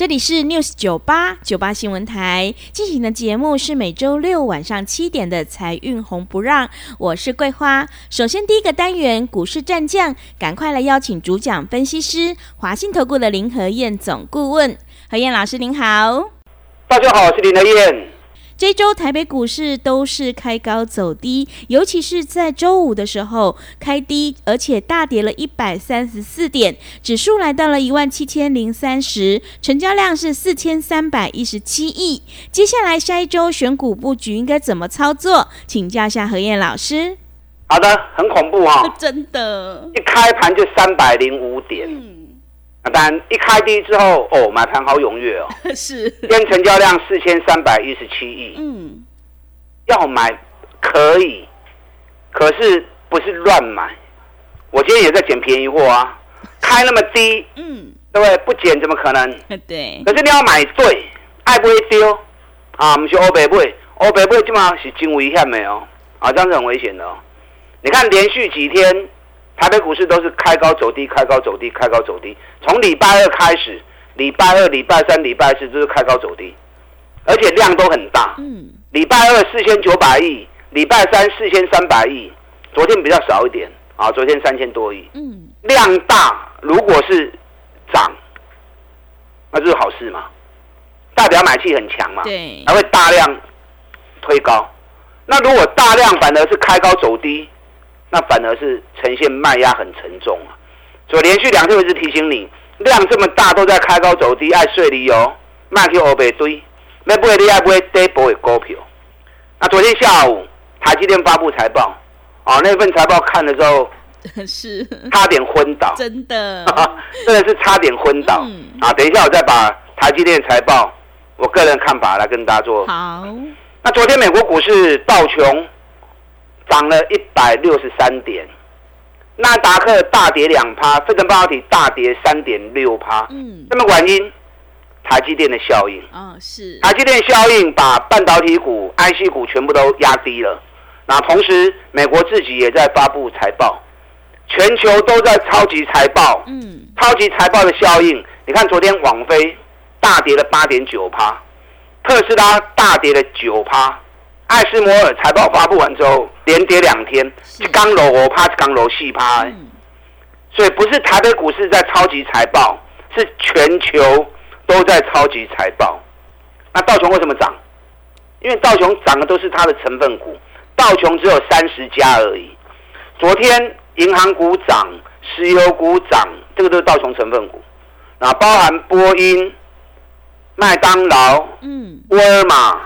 这里是 News 九八九八新闻台进行的节目是每周六晚上七点的财运红不让，我是桂花。首先第一个单元股市战将，赶快来邀请主讲分析师华信投顾的林和燕总顾问，何燕老师您好。大家好，我是林和燕。这周台北股市都是开高走低，尤其是在周五的时候开低，而且大跌了一百三十四点，指数来到了一万七千零三十，成交量是四千三百一十七亿。接下来下一周选股布局应该怎么操作？请教一下何燕老师。好的，很恐怖哈，真的，一开盘就三百零五点。那当然，一开低之后，哦，买盘好踊跃哦。是。今天成交量四千三百一十七亿。嗯。要买可以，可是不是乱买。我今天也在捡便宜货啊，开那么低，嗯，对不对？不捡怎么可能？对。可是你要买对，爱不会丢啊？不是欧北贝，欧北贝基本上是真危险的哦，啊，这样是很危险的哦。你看连续几天。台北股市都是开高走低，开高走低，开高走低。从礼拜二开始，礼拜二、礼拜三、礼拜四都是开高走低，而且量都很大。嗯，礼拜二四千九百亿，礼拜三四千三百亿，昨天比较少一点啊，昨天三千多亿。嗯，量大，如果是涨，那就是好事嘛，代表买气很强嘛，对，还会大量推高。那如果大量反而是开高走低。那反而是呈现卖压很沉重啊，所以连续两天我一直提醒你，量这么大都在开高走低，爱睡理由，卖去欧北堆，那不会厉害不会跌不会股票。那昨天下午台积电发布财报，哦，那份财报看的时候是差点昏倒，真的，真的是差点昏倒啊！等一下我再把台积电财报我个人看法来跟大家做。好，那昨天美国股市道琼。涨了一百六十三点，纳达克大跌两趴，费城半导体大跌三点六趴。嗯，那么原因，台积电的效应。哦，是。台积电效应把半导体股、IC 股全部都压低了。那同时，美国自己也在发布财报，全球都在超级财报。嗯，超级财报的效应，你看昨天网飞大跌了八点九趴，特斯拉大跌了九趴。艾斯摩尔财报发布完之后，连跌两天，刚楼我怕，刚楼细趴，所以不是台北股市在超级财报，是全球都在超级财报。那道琼为什么涨？因为道琼涨的都是它的成分股，道琼只有三十家而已。昨天银行股涨，石油股涨，这个都是道琼成分股。那包含波音、麦当劳、嗯，沃尔玛、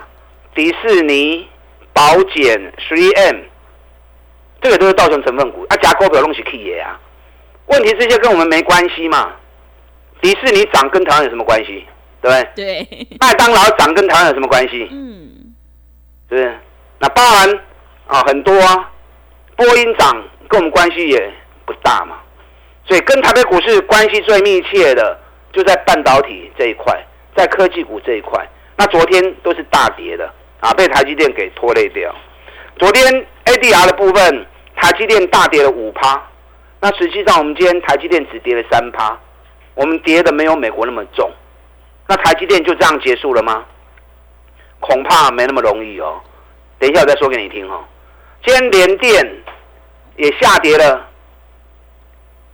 迪士尼。保险、Three M，这个都是道琼成分股，啊，加股票弄起 K 耶啊。问题这些跟我们没关系嘛？迪士尼涨跟台湾有什么关系？对不对？对。麦当劳涨跟台湾有什么关系？嗯，是不是？那包含啊很多啊，波音涨跟我们关系也不大嘛。所以跟台北股市关系最密切的，就在半导体这一块，在科技股这一块。那昨天都是大跌的。啊，被台积电给拖累掉。昨天 ADR 的部分，台积电大跌了五趴。那实际上，我们今天台积电只跌了三趴，我们跌的没有美国那么重。那台积电就这样结束了吗？恐怕没那么容易哦。等一下我再说给你听哦。今天联电也下跌了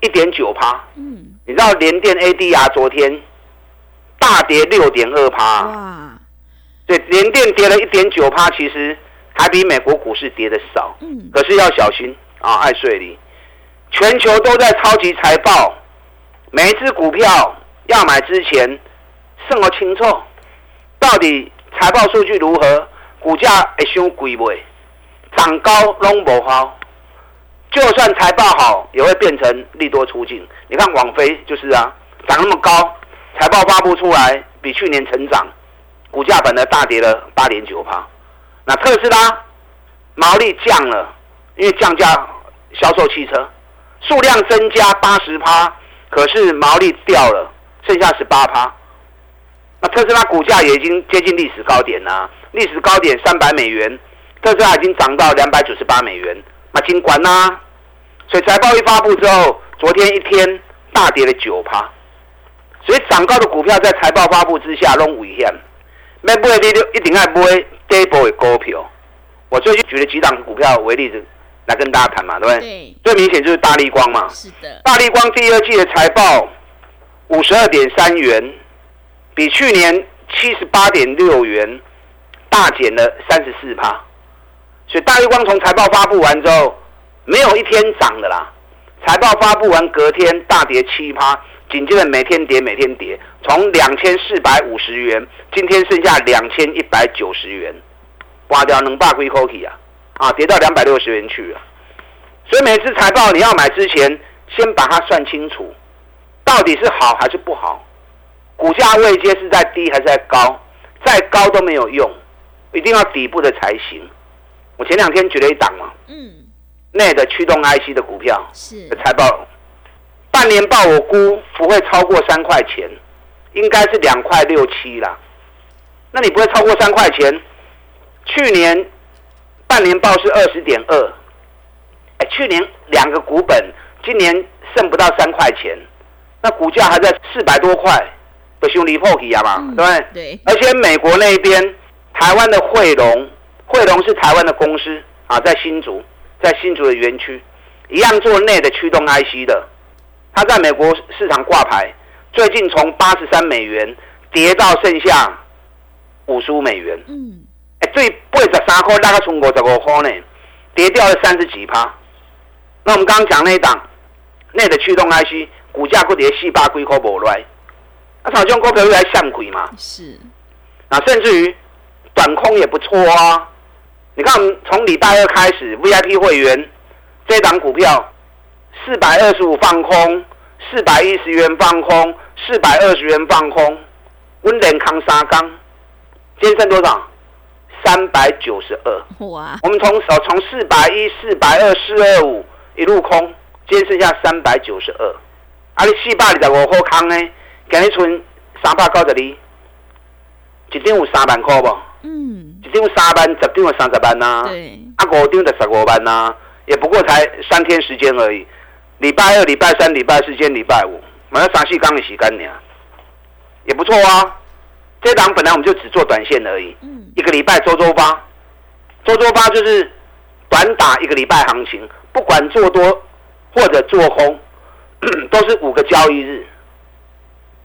一点九趴。嗯。你知道联电 ADR 昨天大跌六点二趴。哇。对，连电跌了一点九趴，其实还比美国股市跌的少。嗯，可是要小心啊，爱睡里，全球都在超级财报，每一只股票要买之前，慎而清楚，到底财报数据如何，股价会伤贵不？涨高拢无好，就算财报好，也会变成利多出境。你看网飞就是啊，涨那么高，财报发布出来比去年成长，股价反而大跌了八点九趴。那特斯拉毛利降了，因为降价销售汽车，数量增加八十趴，可是毛利掉了，剩下十八趴。那特斯拉股价也已经接近历史高点啦，历史高点三百美元，特斯拉已经涨到两百九十八美元，那尽管呐。所以财报一发布之后，昨天一天大跌了九趴，所以涨高的股票在财报发布之下拢危险。买不你就一定要买底部的股票。我最近举了几档股票为例子来跟大家谈嘛，对不对？最明显就是大力光嘛。是的。大力光第二季的财报五十二点三元。比去年七十八点六元大减了三十四趴，所以大绿光从财报发布完之后，没有一天涨的啦。财报发布完隔天大跌七趴，紧接着每天跌每天跌，从两千四百五十元，今天剩下两千一百九十元，刮掉能霸归 c o k i 啊，啊跌到两百六十元去了。所以每次财报你要买之前，先把它算清楚，到底是好还是不好。股价位阶是在低还是在高？再高都没有用，一定要底部的才行。我前两天举了一档嘛，嗯，内的驱动 IC 的股票是财报，半年报我估不会超过三块钱，应该是两块六七啦。那你不会超过三块钱？去年半年报是二十点二，哎，去年两个股本，今年剩不到三块钱，那股价还在四百多块。不兄弟破皮啊嘛，对不对？对。而且美国那边，台湾的汇龙，汇龙是台湾的公司啊，在新竹，在新竹的园区，一样做内的驱动 IC 的，它在美国市场挂牌，最近从八十三美元跌到剩下五十五美元。嗯。哎，最八十三块，大概从五十五块呢，跌掉了三十几趴。那我们刚刚讲那一档内的驱动 IC，股价不跌四百几块无来。那炒中股票又来向鬼嘛？是，那甚至于短空也不错啊。你看，从礼拜二开始，VIP 会员这档股票四百二十五放空，四百一十元放空，四百二十元放空，温联康沙钢，今天剩多少？三百九十二。哇！我们从手从四百一、四百二、四二五一路空，今天剩下三百九十二。啊，你四百二十五好空呢？今日存三百九十二，一张有三万块不？嗯，一张有三万，十张有三十万呐。对，啊五张就十五万呐，也不过才三天时间而已。礼拜二、礼拜三、礼拜四、兼礼拜五，买了三四缸的洗干净，也不错啊。这档本来我们就只做短线而已，嗯，一个礼拜周周发，周周发就是短打一个礼拜行情，不管做多或者做空，都是五个交易日。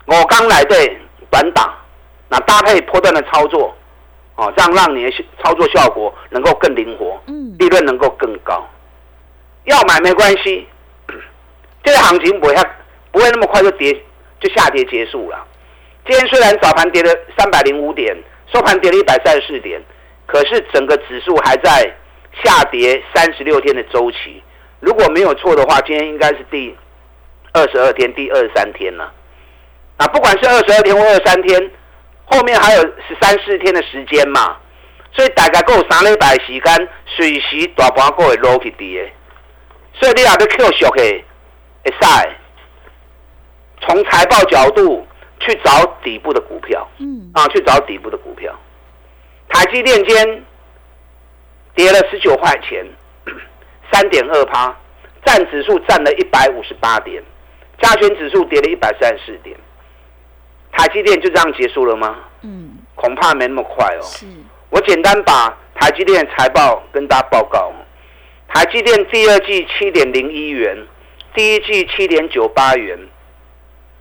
我刚来对短打，那搭配波段的操作，哦，这样让你的操作效果能够更灵活，嗯，利润能够更高。要买没关系，这个行情不会不会那么快就跌就下跌结束了。今天虽然早盘跌了三百零五点，收盘跌了一百三十四点，可是整个指数还在下跌三十六天的周期。如果没有错的话，今天应该是第二十二天、第二十三天了。啊，不管是二十二天或二十三天，后面还有十三四天的时间嘛，所以大概够三礼拜时间，随时大盘股会落去跌的。所以你也要 Q 小的，会使从财报角度去找底部的股票，嗯，啊，去找底部的股票。台积电间跌了十九块钱，三点二趴，占指数占了一百五十八点，加权指数跌了一百三十四点。台积电就这样结束了吗？嗯，恐怕没那么快哦。是，我简单把台积电财报跟大家报告。台积电第二季七点零一元，第一季七点九八元。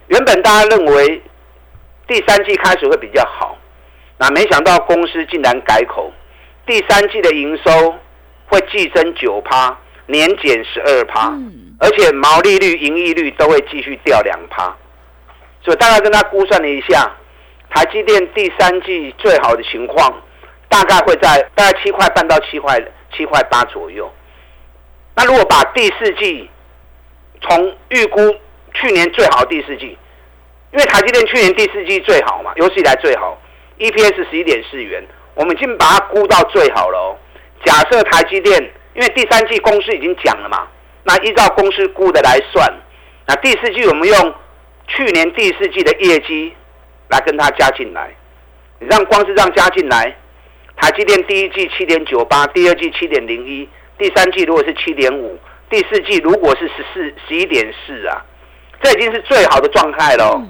原本大家认为第三季开始会比较好，那没想到公司竟然改口，第三季的营收会季增九趴，年减十二趴，而且毛利率、盈利率都会继续掉两趴。所以大概跟他估算了一下，台积电第三季最好的情况，大概会在大概七块半到七块七块八左右。那如果把第四季从预估去年最好第四季，因为台积电去年第四季最好嘛，有史以来最好，EPS 十一点四元，我们已经把它估到最好了哦。假设台积电，因为第三季公司已经讲了嘛，那依照公司估的来算，那第四季我们用去年第四季的业绩来跟它加进来，你让光是这样加进来，台积电第一季七点九八，第二季七点零一，第三季如果是七点五，第四季如果是十四十一点四啊，这已经是最好的状态了。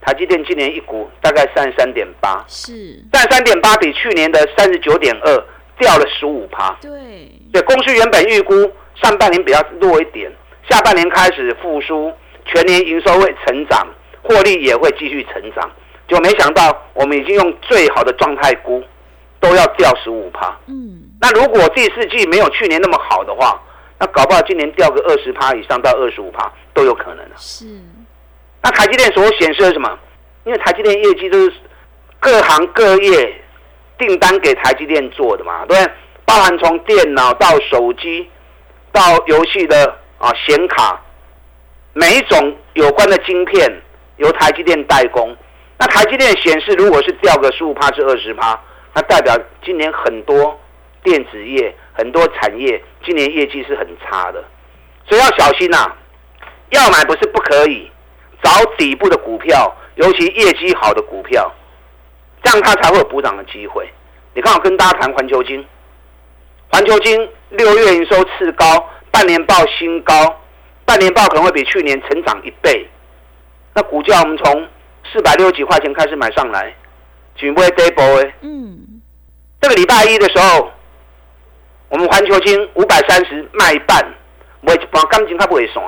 台积电今年一股大概三十三点八，是三十三点八比去年的三十九点二掉了十五趴。对，对，公司原本预估上半年比较弱一点，下半年开始复苏，全年营收会成长，获利也会继续成长。就没想到我们已经用最好的状态估，都要掉十五趴。嗯，那如果第四季没有去年那么好的话，那搞不好今年掉个二十趴以上到二十五趴都有可能啊。是，那台积电所显示的什么？因为台积电业绩都是各行各业订单给台积电做的嘛，对不对？包含从电脑到手机到游戏的啊显卡，每一种有关的晶片由台积电代工。那台积电显示，如果是掉个十五趴至二十趴，那代表今年很多电子业、很多产业今年业绩是很差的，所以要小心呐、要买不是不可以，找底部的股票，尤其业绩好的股票，这样它才会有补涨的机会。你看，我跟大家谈环球金，环球金六月营收次高，半年报新高，半年报可能会比去年成长一倍。那股价我们从四百六十几块钱开始买上来，准备 d a b l 嗯，这个礼拜一的时候，我们环球金五百三十卖一半，卖一半感情它不会算，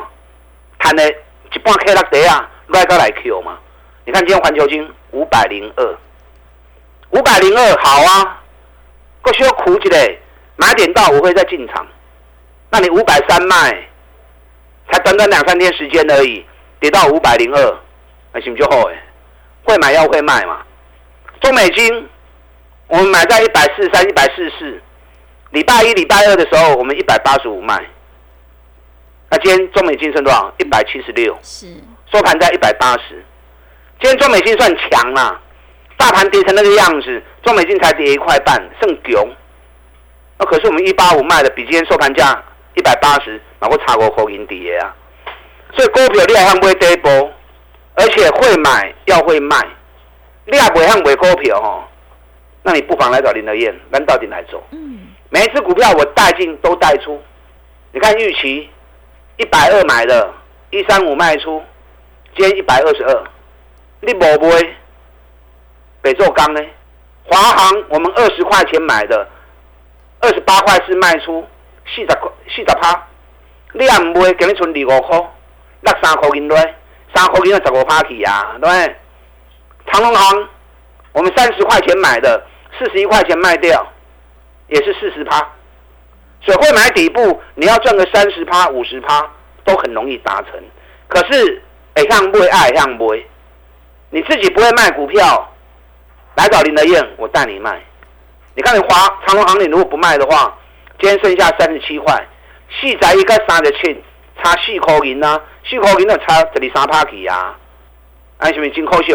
谈的一半 K 落地啊，来个来 Q 嘛。你看今天环球金五百零二，五百零二好啊，够需要苦一嘞，买点到我会再进场。那你五百三卖，才短短两三天时间而已，跌到五百零二，那行不就好哎？会买要会卖嘛。中美金我们买在一百四三、一百四四，礼拜一、礼拜二的时候，我们一百八十五卖。那今天中美金剩多少？一百七十六，是，收盘在一百八十。今天中美金算强啦、大盘跌成那个样子，中美金才跌一块半，剩囧。那可是我们一八五卖的比今天收盘价一百八十，哪个差过口银跌啊？所以股票你也向买底部，而且会买要会卖，你也不向买股票吼，那你不妨来找林德燕，咱到底来做。嗯，每一只股票我带进都带出，你看预期一百二买的，一三五卖出，今天一百二十二，你无买？北宙钢呢？华航我们二十块钱买的，二十八块是卖出，四十块四十趴，你也唔买，今日剩二五块，落三块银落，三块银就十五趴去啊，对不对？长隆行我们三十块钱买的，四十一块钱卖掉。也是四十趴，所以会买底部，你要赚个三十趴、五十趴都很容易达成。可是，哎，向不爱向不会，你自己不会卖股票，来找林德燕，我带你卖。你看你华长隆行，你如果不卖的话，今天剩下三十七块，四仔一个三十七，差四块银啊，四块银就差十二三趴去啊，安是不是真可惜？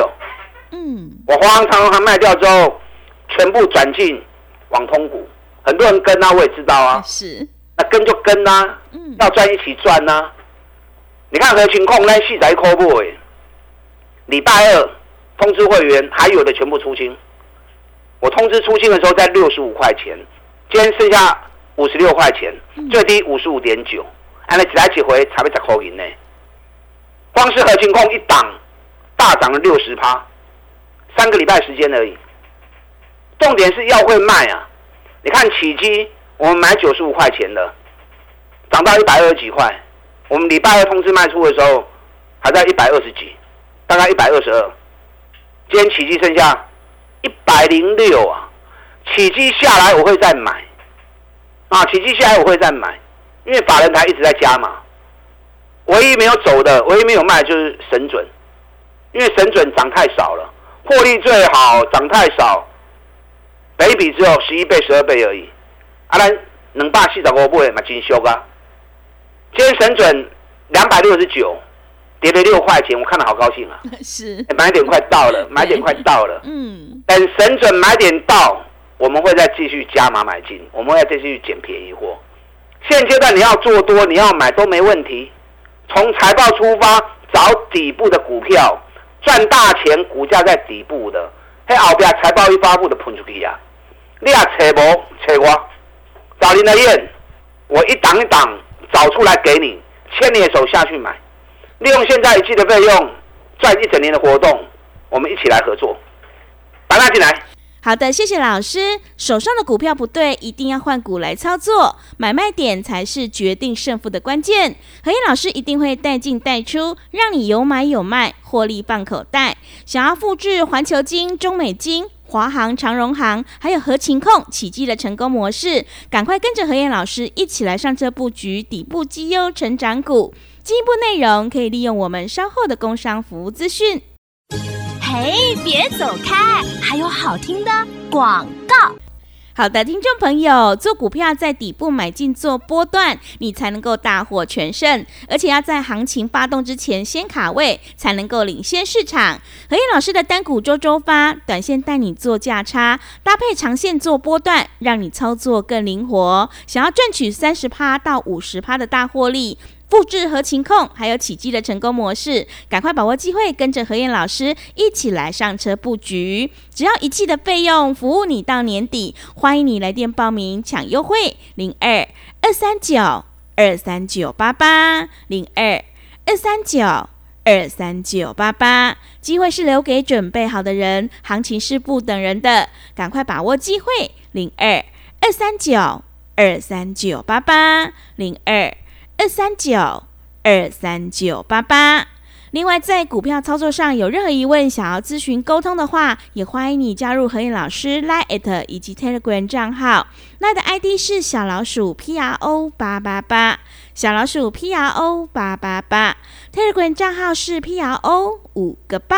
嗯，我华航、长隆行卖掉之后，全部转进网通股。很多人跟啊，我也知道啊，是，那跟就跟啊，嗯，要赚一起赚呐、你看何情况，那细仔扣不诶，礼拜二通知会员，还有的全部出清。我通知出清的时候在六十五块钱，今天剩下五十六块钱，最低五十五点九，按了几来几回才被十块银呢。光是何情控一档大涨了六十趴，三个礼拜时间而已。重点是要会卖啊！你看起基，我们买九十五块钱的，涨到一百二十几块。我们礼拜二通知卖出的时候，还在一百二十几，大概一百二十二。今天起基剩下一百零六啊，起基下来我会再买，啊，起基下来我会再买，因为法人台一直在加码。唯一没有走的，唯一没有卖就是神准，因为神准涨太少了，获利最好，涨太少。北比只有十一倍、十二倍而已，啊，咱两百四十五倍嘛，真俗啊！今天神准两百六十九，跌了六块钱，我看了好高兴啊！是买点快到了，买点快到了。嗯，等神准买点到，我们会再继续加码买进，我们会再继续捡便宜货。现阶段你要做多，你要买都没问题。从财报出发，找底部的股票赚大钱，股价在底部的，嘿，后边财报一发布就喷出去啊！你也扯无扯我，找林德燕，我一档一档找出来给你，牵你的手下去买，利用现在一季的费用赚一整年的活动，我们一起来合作，把他进来。好的，谢谢老师。手上的股票不对，一定要换股来操作，买卖点才是决定胜负的关键。何燕老师一定会带进带出，让你有买有卖，获利放口袋。想要复制环球金、中美金、华航、长荣航，还有合情控、奇迹的成功模式，赶快跟着何燕老师一起来上车布局底部绩优成长股。进一步内容可以利用我们稍后的工商服务资讯。哎，别走开！还有好听的广告。好的，听众朋友，做股票在底部买进做波段，你才能够大获全胜，而且要在行情发动之前先卡位，才能够领先市场。何燕老师的单股周周发，短线带你做价差，搭配长线做波段，让你操作更灵活。想要赚取三十趴到五十趴的大获利。复制和情控，还有起迹的成功模式，赶快把握机会，跟着何燕老师一起来上车布局。只要一季的费用，服务你到年底。欢迎你来电报名抢优惠，零二二三九二三九八八零二二三九二三九八八。机会是留给准备好的人，行情是不等人的，赶快把握机会，零二二三九二三九八八零二。二三九二三九八八。另外，在股票操作上有任何疑问，想要咨询沟通的话，也欢迎你加入何燕老师 Line 以及 Telegram 账号。赖的 ID 是小老鼠 P R O 八八八，小老鼠 P R O 八八八。Telegram 账号是 P R O 五个八。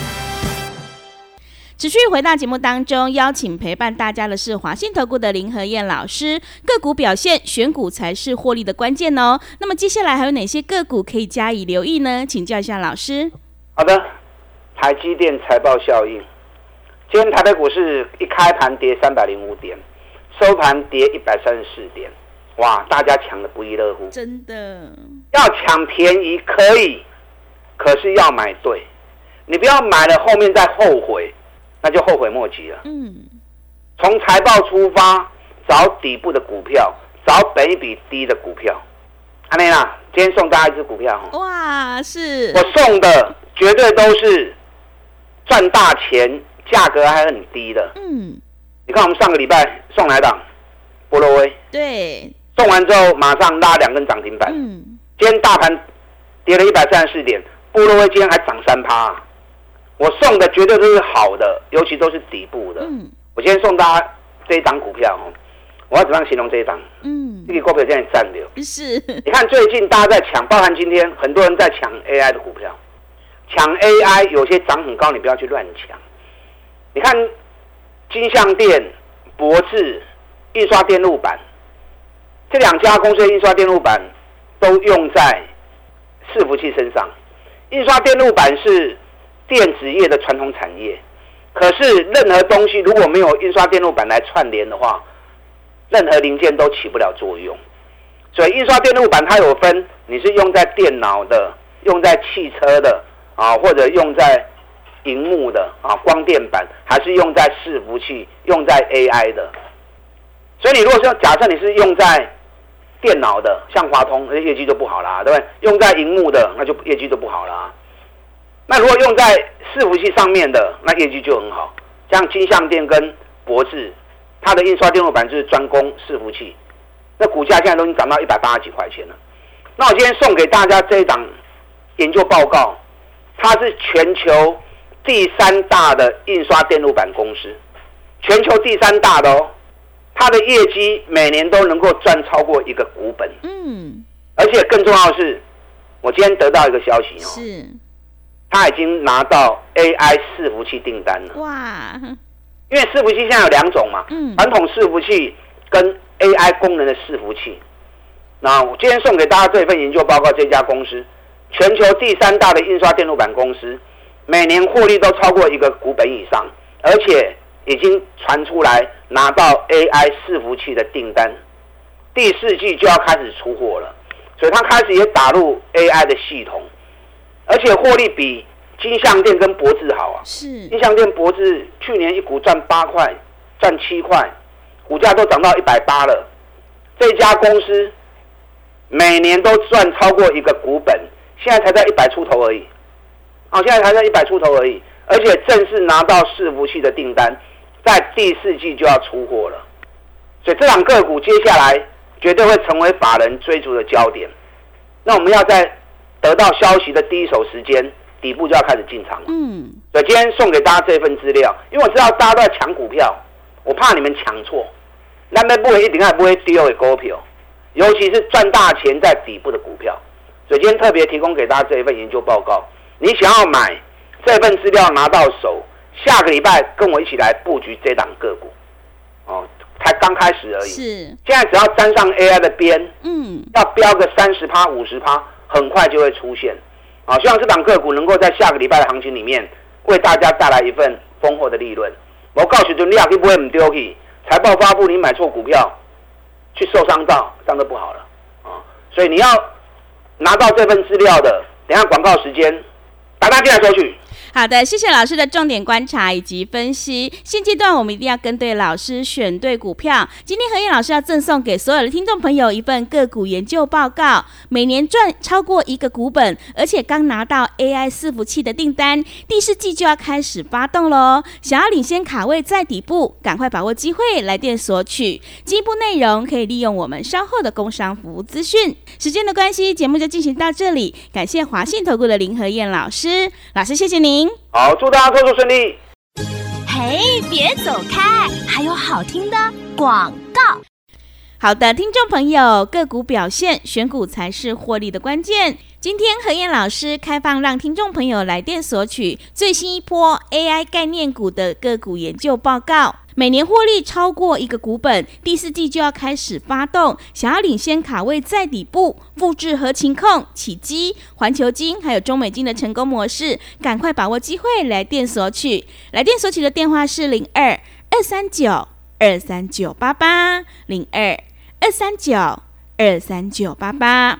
持续回到节目当中，邀请陪伴大家的是华信投顾的林和燕老师。个股表现，选股才是获利的关键哦。那么接下来还有哪些个股可以加以留意呢？请教一下老师。好的，台积电财报效应。今天台北股市一开盘跌三百零五点，收盘跌一百三十四点。哇，大家抢的不亦乐乎。真的，要抢便宜可以，可是要买对。你不要买了后面再后悔。那就后悔莫及了。嗯，从财报出发，找底部的股票，找本比低的股票。阿妹娜，今天送大家一只股票哇，是我送的，绝对都是赚大钱，价格还很低的。嗯，你看我们上个礼拜送哪档？波罗威。对。送完之后马上拉两根涨停板。嗯。今天大盘跌了一百三十四点，波罗威今天还涨三趴。我送的绝对都是好的，尤其都是底部的。嗯，我今天送大家这一档股票哦，我要怎么样形容这一档？嗯，这个股票现在占流。是。你看最近大家在抢，包含今天很多人在抢 AI 的股票，抢 AI 有些涨很高，你不要去乱抢。你看金相电、博智、印刷电路板这两家公司的印刷电路板都用在伺服器身上，印刷电路板是。电子业的传统产业，可是任何东西如果没有印刷电路板来串联的话，任何零件都起不了作用。所以印刷电路板它有分，你是用在电脑的，用在汽车的啊，或者用在荧幕的啊，光电板，还是用在伺服器、用在 AI 的。所以你如果说假设你是用在电脑的，像华通，那业绩就不好啦，对不对？用在荧幕的，那就业绩就不好啦。那如果用在伺服器上面的，那业绩就很好。像金相电跟博智，它的印刷电路板就是专攻伺服器，那股价现在都已经涨到一百八十几块钱了。那我今天送给大家这一档研究报告，它是全球第三大的印刷电路板公司，全球第三大的哦，它的业绩每年都能够赚超过一个股本。嗯，而且更重要的是，我今天得到一个消息哦，是，他已经拿到 AI 伺服器订单了。哇，因为伺服器现在有两种嘛，嗯，传统伺服器跟 AI 功能的伺服器。那我今天送给大家这份研究报告，这家公司全球第三大的印刷电路板公司，每年获利都超过一个股本以上，而且已经传出来拿到 AI 伺服器的订单，第四季就要开始出货了，所以它开始也打入 AI 的系统，而且获利比金相店跟博智好啊。是金相店、博智去年一股赚八块，赚七块，股价都涨到一百八了，这家公司。每年都赚超过一个股本，现在才在一百出头而已，啊，现在才在一百出头而已，而且正式拿到伺服器的订单，在第四季就要出货了，所以这两个股接下来绝对会成为法人追逐的焦点。那我们要在得到消息的第一手时间，底部就要开始进场了。嗯，所以今天送给大家这份资料，因为我知道大家都在抢股票，我怕你们抢错，那边不会一定还不会丢给股票。尤其是赚大钱在底部的股票，所以今天特别提供给大家这一份研究报告。你想要买这份资料拿到手，下个礼拜跟我一起来布局这档个股。哦，才刚开始而已。是。现在只要沾上 AI 的边，嗯，要标个三十趴、五十趴，很快就会出现。啊，希望这档个股能够在下个礼拜的行情里面，为大家带来一份丰厚的利润。我告诉你，你也不会唔丢弃。财报发布，你买错股票。去受伤到，这样就不好了啊！所以你要拿到这份资料的，等下广告时间，大家进来收取。好的，谢谢老师的重点观察以及分析。现阶段我们一定要跟对老师，选对股票。今天何燕老师要赠送给所有的听众朋友一份个股研究报告，每年赚超过一个股本，而且刚拿到 AI 伺服器的订单，第四季就要开始发动喽。想要领先卡位在底部，赶快把握机会来电索取。进一步内容可以利用我们稍后的工商服务资讯。时间的关系，节目就进行到这里。感谢华信投顾的林何燕老师，老师谢谢您您。好，祝大家工作顺利。嘿，别走开，还有好听的广告。好的，听众朋友，个股表现，选股才是获利的关键。今天何燕老师开放让听众朋友来电索取最新一波 AI 概念股的个股研究报告。每年获利超过一个股本，第四季就要开始发动。想要领先卡位在底部，复制和情控、起基、环球金还有中美金的成功模式，赶快把握机会来电索取。来电索取的电话是零二二三九二三九八八零二二三九二三九八八。